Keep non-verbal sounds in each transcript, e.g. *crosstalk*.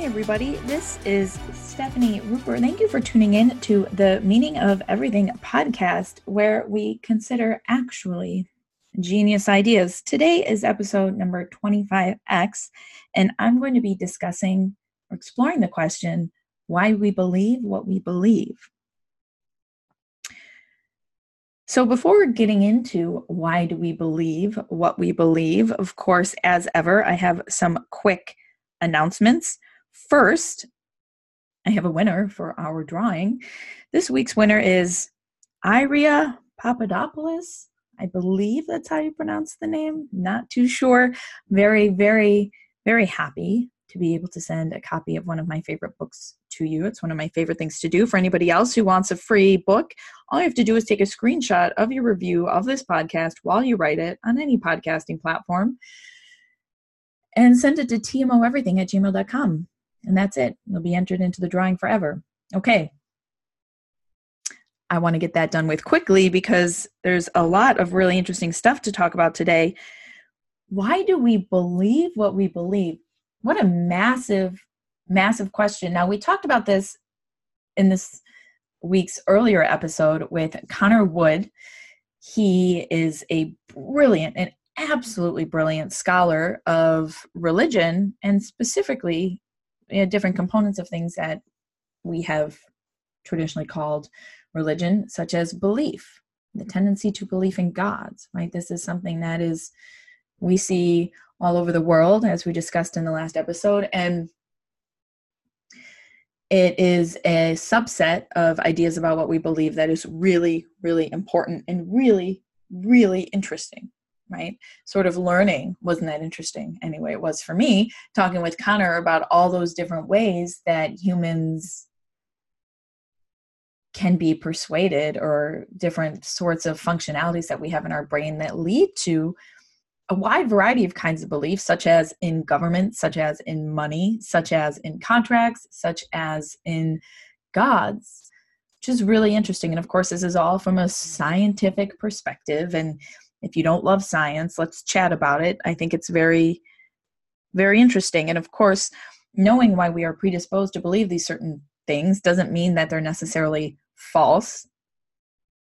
Hi, everybody. This is Stephanie Rupert. Thank you for tuning in to the Meaning of Everything podcast, where we consider actually genius ideas. Today is episode number 25X, and I'm going to be discussing or exploring the question why we believe what we believe. So, before getting into why do we believe what we believe, of course, as ever, I have some quick announcements. First, I have a winner for our drawing. This week's winner is Iria Papadopoulos. I believe that's how you pronounce the name. Not too sure. Very, very, very happy to be able to send a copy of one of my favorite books to you. It's one of my favorite things to do. For anybody else who wants a free book, all you have to do is take a screenshot of your review of this podcast while you write it on any podcasting platform and send it to tmoeverything at gmail.com. And that's it. You'll be entered into the drawing forever. Okay. I want to get that done with quickly because there's a lot of really interesting stuff to talk about today. Why do we believe what we believe? What a massive, massive question. Now, we talked about this in this week's earlier episode with Connor Wood. He is a brilliant and absolutely brilliant scholar of religion and specifically you know, different components of things that we have traditionally called religion, such as belief, the tendency to believe in gods, right? This is something that is, we see all over the world, as we discussed in the last episode, and it is a subset of ideas about what we believe that is really, really important and really, really interesting right? Sort of learning wasn't that interesting anyway. It was for me talking with Connor about all those different ways that humans can be persuaded or different sorts of functionalities that we have in our brain that lead to a wide variety of kinds of beliefs, such as in government, such as in money, such as in contracts, such as in gods, which is really interesting. And of course, this is all from a scientific perspective. And if you don't love science, let's chat about it. I think it's very, very interesting. And of course, knowing why we are predisposed to believe these certain things doesn't mean that they're necessarily false,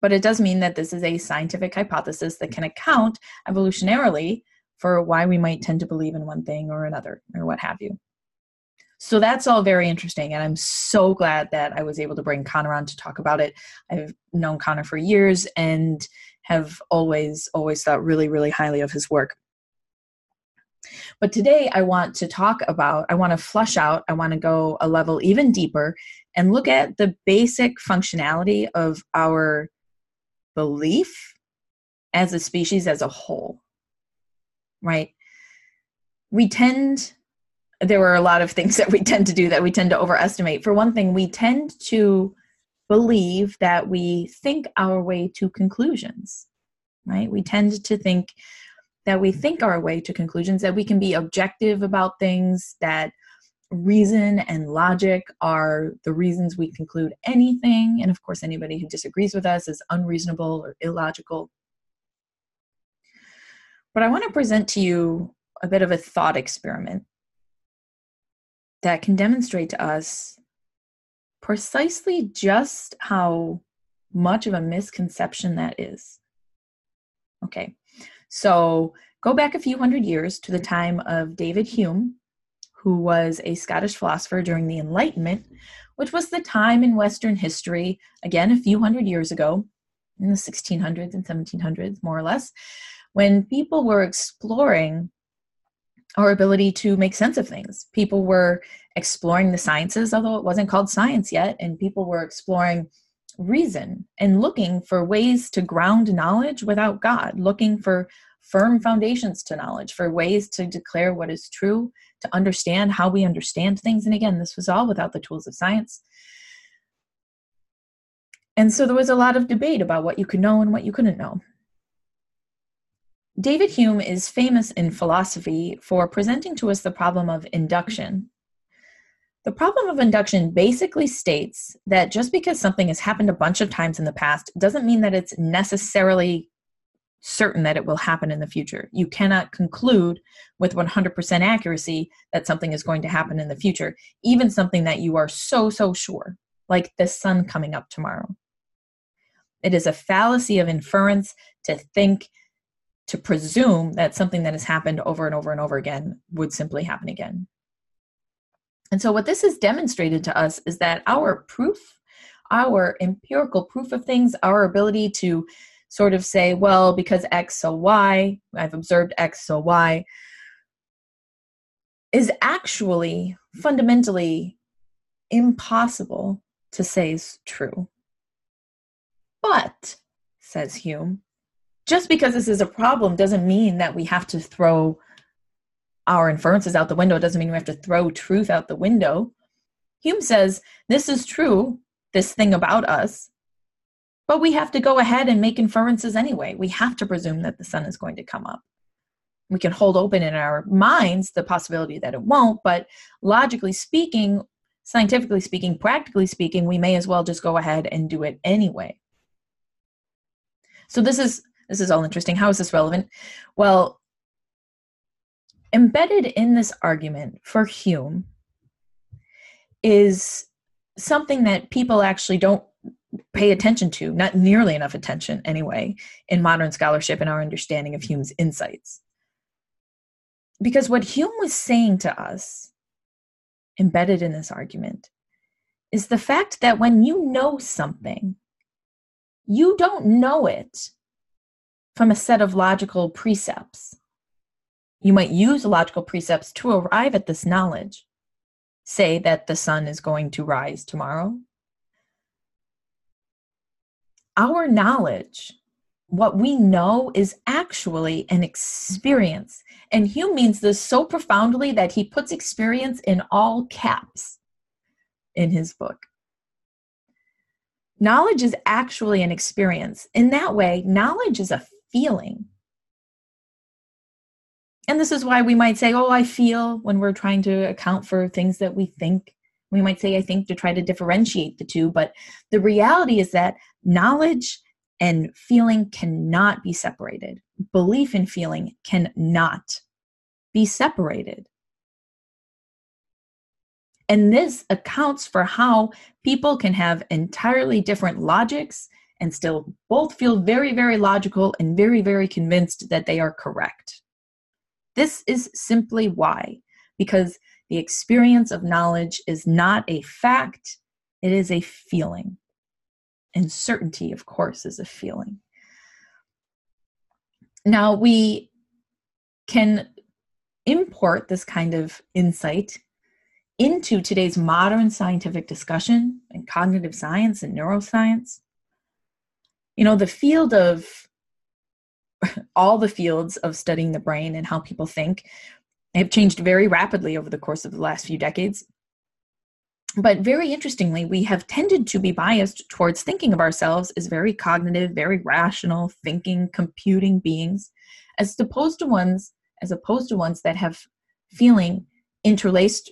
but it does mean that this is a scientific hypothesis that can account evolutionarily for why we might tend to believe in one thing or another or what have you. So that's all very interesting. And I'm so glad that I was able to bring Connor on to talk about it. I've known Connor for years and have always, always thought really, really highly of his work. But today I want to talk about, I want to flush out, I want to go a level even deeper and look at the basic functionality of our belief as a species as a whole. Right? We tend, there were a lot of things that we tend to do that we tend to overestimate. For one thing, we tend to believe that we think our way to conclusions, right? We tend to think that we think our way to conclusions, that we can be objective about things, that reason and logic are the reasons we conclude anything. And of course, anybody who disagrees with us is unreasonable or illogical. But I want to present to you a bit of a thought experiment that can demonstrate to us precisely just how much of a misconception that is. Okay, so go back a few hundred years to the time of David Hume, who was a Scottish philosopher during the Enlightenment, which was the time in Western history, again, a few hundred years ago, in the 1600s and 1700s, more or less, when people were exploring our ability to make sense of things. People were exploring the sciences, although it wasn't called science yet, and people were exploring reason and looking for ways to ground knowledge without God, looking for firm foundations to knowledge, for ways to declare what is true, to understand how we understand things. And again, this was all without the tools of science. And so there was a lot of debate about what you could know and what you couldn't know. David Hume is famous in philosophy for presenting to us the problem of induction. The problem of induction basically states that just because something has happened a bunch of times in the past doesn't mean that it's necessarily certain that it will happen in the future. You cannot conclude with 100% accuracy that something is going to happen in the future, even something that you are so, so sure, like the sun coming up tomorrow. It is a fallacy of inference to think, to presume that something that has happened over and over and over again would simply happen again. And so, what this has demonstrated to us is that our proof, our empirical proof of things, our ability to sort of say, well, because X, so Y, I've observed X, so Y, is actually fundamentally impossible to say is true. But, says Hume, just because this is a problem doesn't mean that we have to throw our inferences out the window. It doesn't mean we have to throw truth out the window. Hume says this is true, this thing about us, but we have to go ahead and make inferences anyway. We have to presume that the sun is going to come up. We can hold open in our minds the possibility that it won't, but logically speaking, scientifically speaking, practically speaking, we may as well just go ahead and do it anyway. So this is this is all interesting. How is this relevant? Well, embedded in this argument for Hume is something that people actually don't pay attention to, not nearly enough attention anyway, in modern scholarship and our understanding of Hume's insights. Because what Hume was saying to us, embedded in this argument, is the fact that when you know something, you don't know it from a set of logical precepts. You might use logical precepts to arrive at this knowledge. Say that the sun is going to rise tomorrow, our knowledge, what we know, is actually an experience. And Hume means this so profoundly that he puts experience in all caps in his book. Knowledge is actually an experience. In that way, knowledge is a feeling. And this is why we might say, oh, I feel when we're trying to account for things that we think. We might say, I think, to try to differentiate the two. But the reality is that knowledge and feeling cannot be separated. Belief and feeling cannot be separated. And this accounts for how people can have entirely different logics and still both feel very, very logical and very, very convinced that they are correct. This is simply why, because the experience of knowledge is not a fact, it is a feeling. And certainty, of course, is a feeling. Now, we can import this kind of insight into today's modern scientific discussion and cognitive science and neuroscience. You know, the field of *laughs* all the fields of studying the brain and how people think have changed very rapidly over the course of the last few decades. But very interestingly, we have tended to be biased towards thinking of ourselves as very cognitive, very rational, thinking, computing beings, as opposed to ones as opposed to ones that have feeling interlaced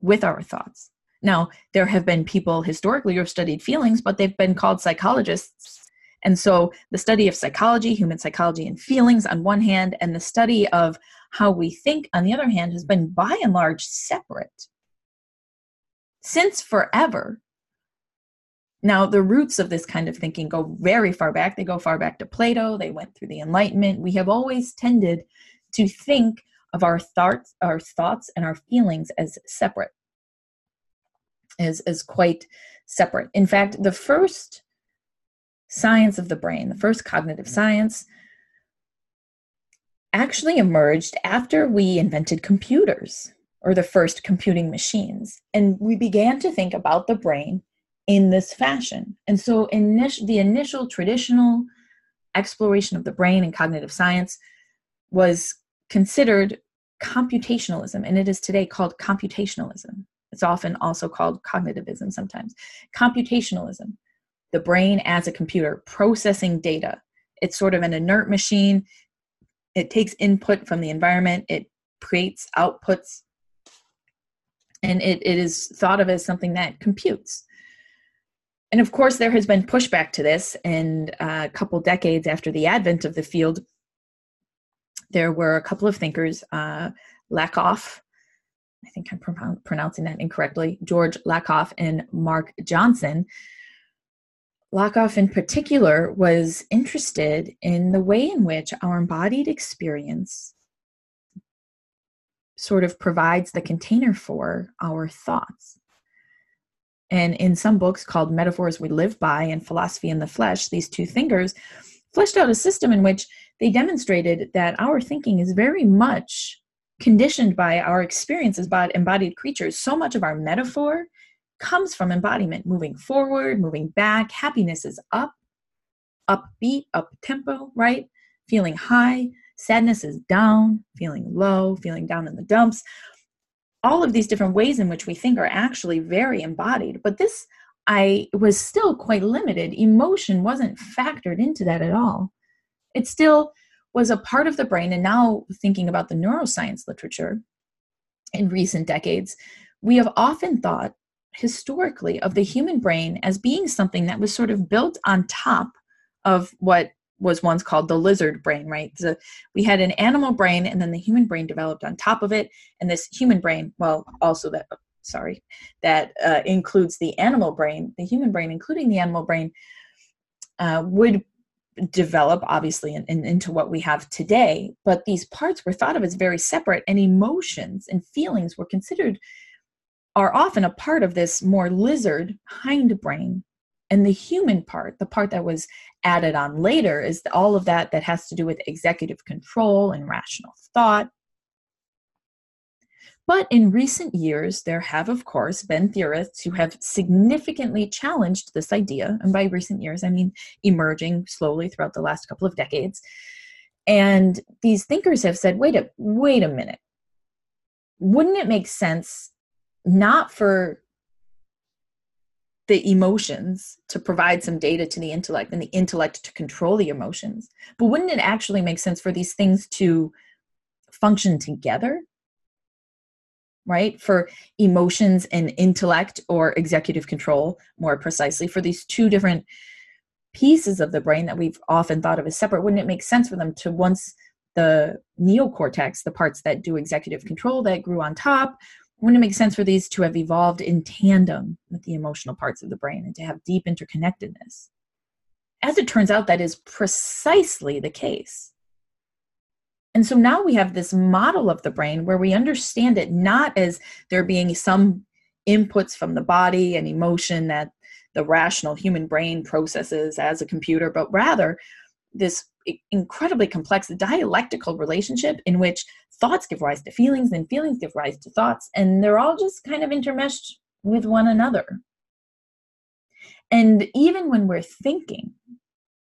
with our thoughts. Now, there have been people historically who have studied feelings, but they've been called psychologists and so the study of psychology, human psychology, and feelings on one hand, and the study of how we think on the other hand, has been by and large separate since forever. Now, the roots of this kind of thinking go very far back. They go far back to Plato, they went through the Enlightenment. We have always tended to think of our thoughts, our thoughts and our feelings as separate, as, as quite separate. In fact, the first science of the brain, the first cognitive science, actually emerged after we invented computers or the first computing machines. And we began to think about the brain in this fashion. And so, init- the initial traditional exploration of the brain in cognitive science was considered computationalism, and it is today called computationalism. It's often also called cognitivism sometimes. Computationalism the brain as a computer processing data. It's sort of an inert machine. It takes input from the environment, it creates outputs, and it, it is thought of as something that computes. and of course, there has been pushback to this, and a couple decades after the advent of the field, there were a couple of thinkers, uh, Lakoff, I think I'm pronouncing that incorrectly, George Lakoff and Mark Johnson. Lakoff, in particular, was interested in the way in which our embodied experience sort of provides the container for our thoughts. And in some books called Metaphors We Live By and Philosophy in the Flesh, these two thinkers fleshed out a system in which they demonstrated that our thinking is very much conditioned by our experiences by embodied creatures. So much of our metaphor comes from embodiment, moving forward, moving back. Happiness is up, upbeat, up tempo, right? Feeling high. Sadness is down, feeling low, feeling down in the dumps. All of these different ways in which we think are actually very embodied. But this, I was still quite limited. Emotion wasn't factored into that at all. It still was a part of the brain. And now, thinking about the neuroscience literature in recent decades, we have often thought historically of the human brain as being something that was sort of built on top of what was once called the lizard brain, right? So we had an animal brain and then the human brain developed on top of it. And this human brain, well, also that, sorry, that uh, includes the animal brain, the human brain, including the animal brain, uh, would develop obviously in, in, into what we have today. But these parts were thought of as very separate, and emotions and feelings were considered are often a part of this more lizard hindbrain and the human part the part that was added on later is all of that that has to do with executive control and rational thought. But in recent years there have of course been theorists who have significantly challenged this idea. And by recent years i mean emerging slowly throughout the last couple of decades. And these thinkers have said wait a wait a minute. Wouldn't it make sense not for the emotions to provide some data to the intellect and the intellect to control the emotions. But wouldn't it actually make sense for these things to function together? Right? For emotions and intellect or executive control, more precisely, for these two different pieces of the brain that we've often thought of as separate, wouldn't it make sense for them to once the neocortex, the parts that do executive control that grew on top, wouldn't it make sense for these to have evolved in tandem with the emotional parts of the brain and to have deep interconnectedness? As it turns out, that is precisely the case. And so now we have this model of the brain where we understand it not as there being some inputs from the body and emotion that the rational human brain processes as a computer, but rather this incredibly complex dialectical relationship in which thoughts give rise to feelings and feelings give rise to thoughts and they're all just kind of intermeshed with one another. And even when we're thinking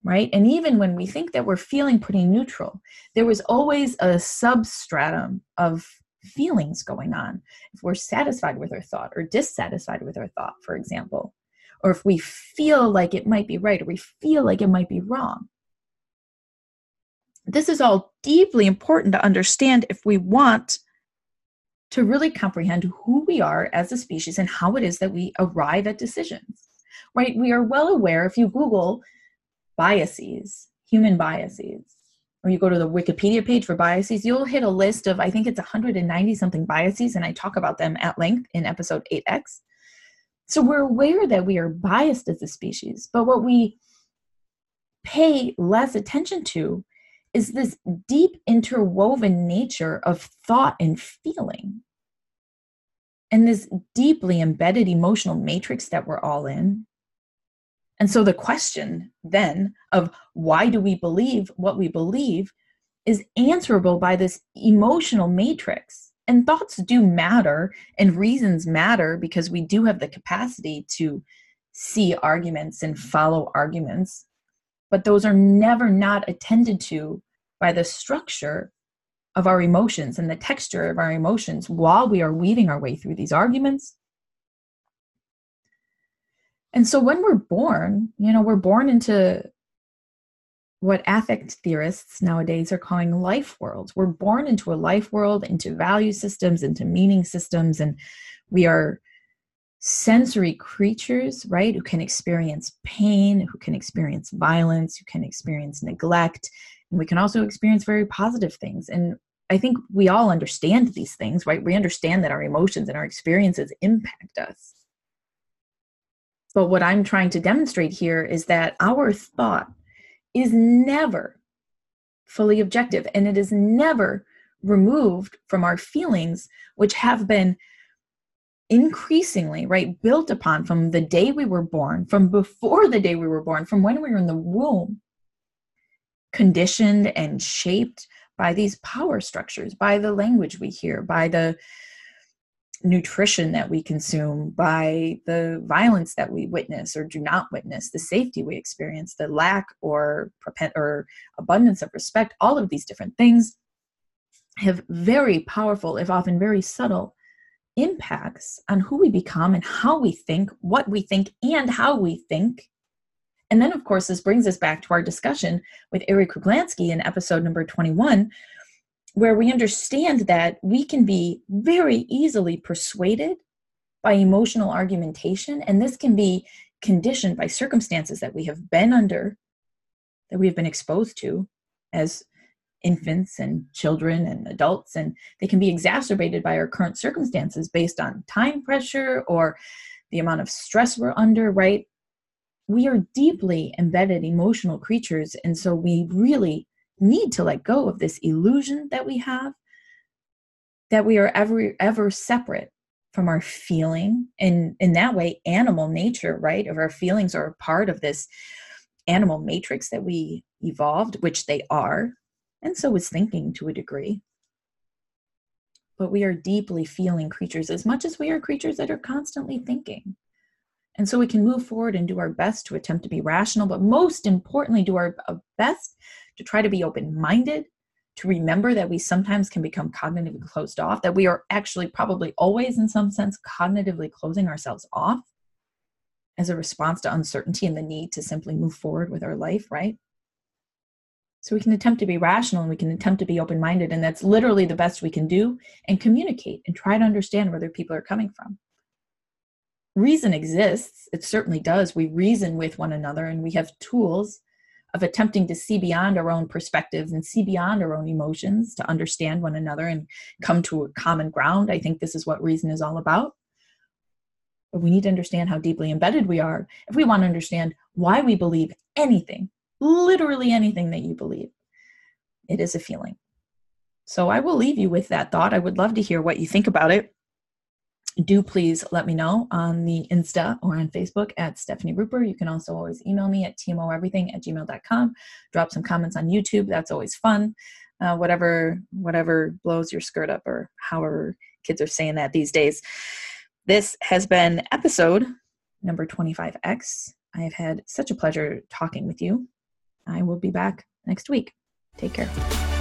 right and even when we think that we're feeling pretty neutral there was always a substratum of feelings going on. If we're satisfied with our thought or dissatisfied with our thought for example or if we feel like it might be right or we feel like it might be wrong this is all deeply important to understand if we want to really comprehend who we are as a species and how it is that we arrive at decisions. Right? We are well aware if you Google biases, human biases, or you go to the Wikipedia page for biases, you'll hit a list of, I think it's 190 something biases, and I talk about them at length in episode 8x. So we're aware that we are biased as a species, but what we pay less attention to is this deep interwoven nature of thought and feeling and this deeply embedded emotional matrix that we're all in. And so the question then of why do we believe what we believe is answerable by this emotional matrix. And thoughts do matter and reasons matter because we do have the capacity to see arguments and follow arguments but those are never not attended to by the structure of our emotions and the texture of our emotions while we are weaving our way through these arguments. And so when we're born, you know, we're born into what affect theorists nowadays are calling life worlds. We're born into a life world, into value systems, into meaning systems, and we are sensory creatures, right, who can experience pain, who can experience violence, who can experience neglect, and we can also experience very positive things. And I think we all understand these things, right? We understand that our emotions and our experiences impact us. But what I'm trying to demonstrate here is that our thought is never fully objective and it is never removed from our feelings, which have been increasingly right built upon from the day we were born from before the day we were born from when we were in the womb conditioned and shaped by these power structures by the language we hear by the nutrition that we consume by the violence that we witness or do not witness the safety we experience the lack or or abundance of respect all of these different things have very powerful if often very subtle impacts on who we become and how we think, what we think, and how we think. And then, of course, this brings us back to our discussion with Eric Kruglanski in episode number 21, where we understand that we can be very easily persuaded by emotional argumentation, and this can be conditioned by circumstances that we have been under, that we have been exposed to as infants and children and adults, and they can be exacerbated by our current circumstances based on time pressure or the amount of stress we're under, right? We are deeply embedded emotional creatures, and so we really need to let go of this illusion that we have that we are ever ever separate from our feeling and in that way animal nature right of our feelings are part of this animal matrix that we evolved which they are and so is thinking to a degree. But we are deeply feeling creatures as much as we are creatures that are constantly thinking. And so we can move forward and do our best to attempt to be rational, but most importantly, do our best to try to be open minded, to remember that we sometimes can become cognitively closed off, that we are actually probably always, in some sense, cognitively closing ourselves off as a response to uncertainty and the need to simply move forward with our life, right? So we can attempt to be rational and we can attempt to be open minded, and that's literally the best we can do and communicate and try to understand where their people are coming from. Reason exists, it certainly does. We reason with one another and we have tools of attempting to see beyond our own perspectives and see beyond our own emotions to understand one another and come to a common ground. I think this is what reason is all about. But we need to understand how deeply embedded we are if we want to understand why we believe anything literally anything that you believe. It is a feeling. So I will leave you with that thought. I would love to hear what you think about it. Do please let me know on the Insta or on Facebook at Stephanie Ruper. You can also always email me at tmoeverything at gmail.com. Drop some comments on YouTube. That's always fun. Uh, whatever whatever blows your skirt up or however kids are saying that these days. This has been episode number 25X. I have had such a pleasure talking with you. I will be back next week. Take care.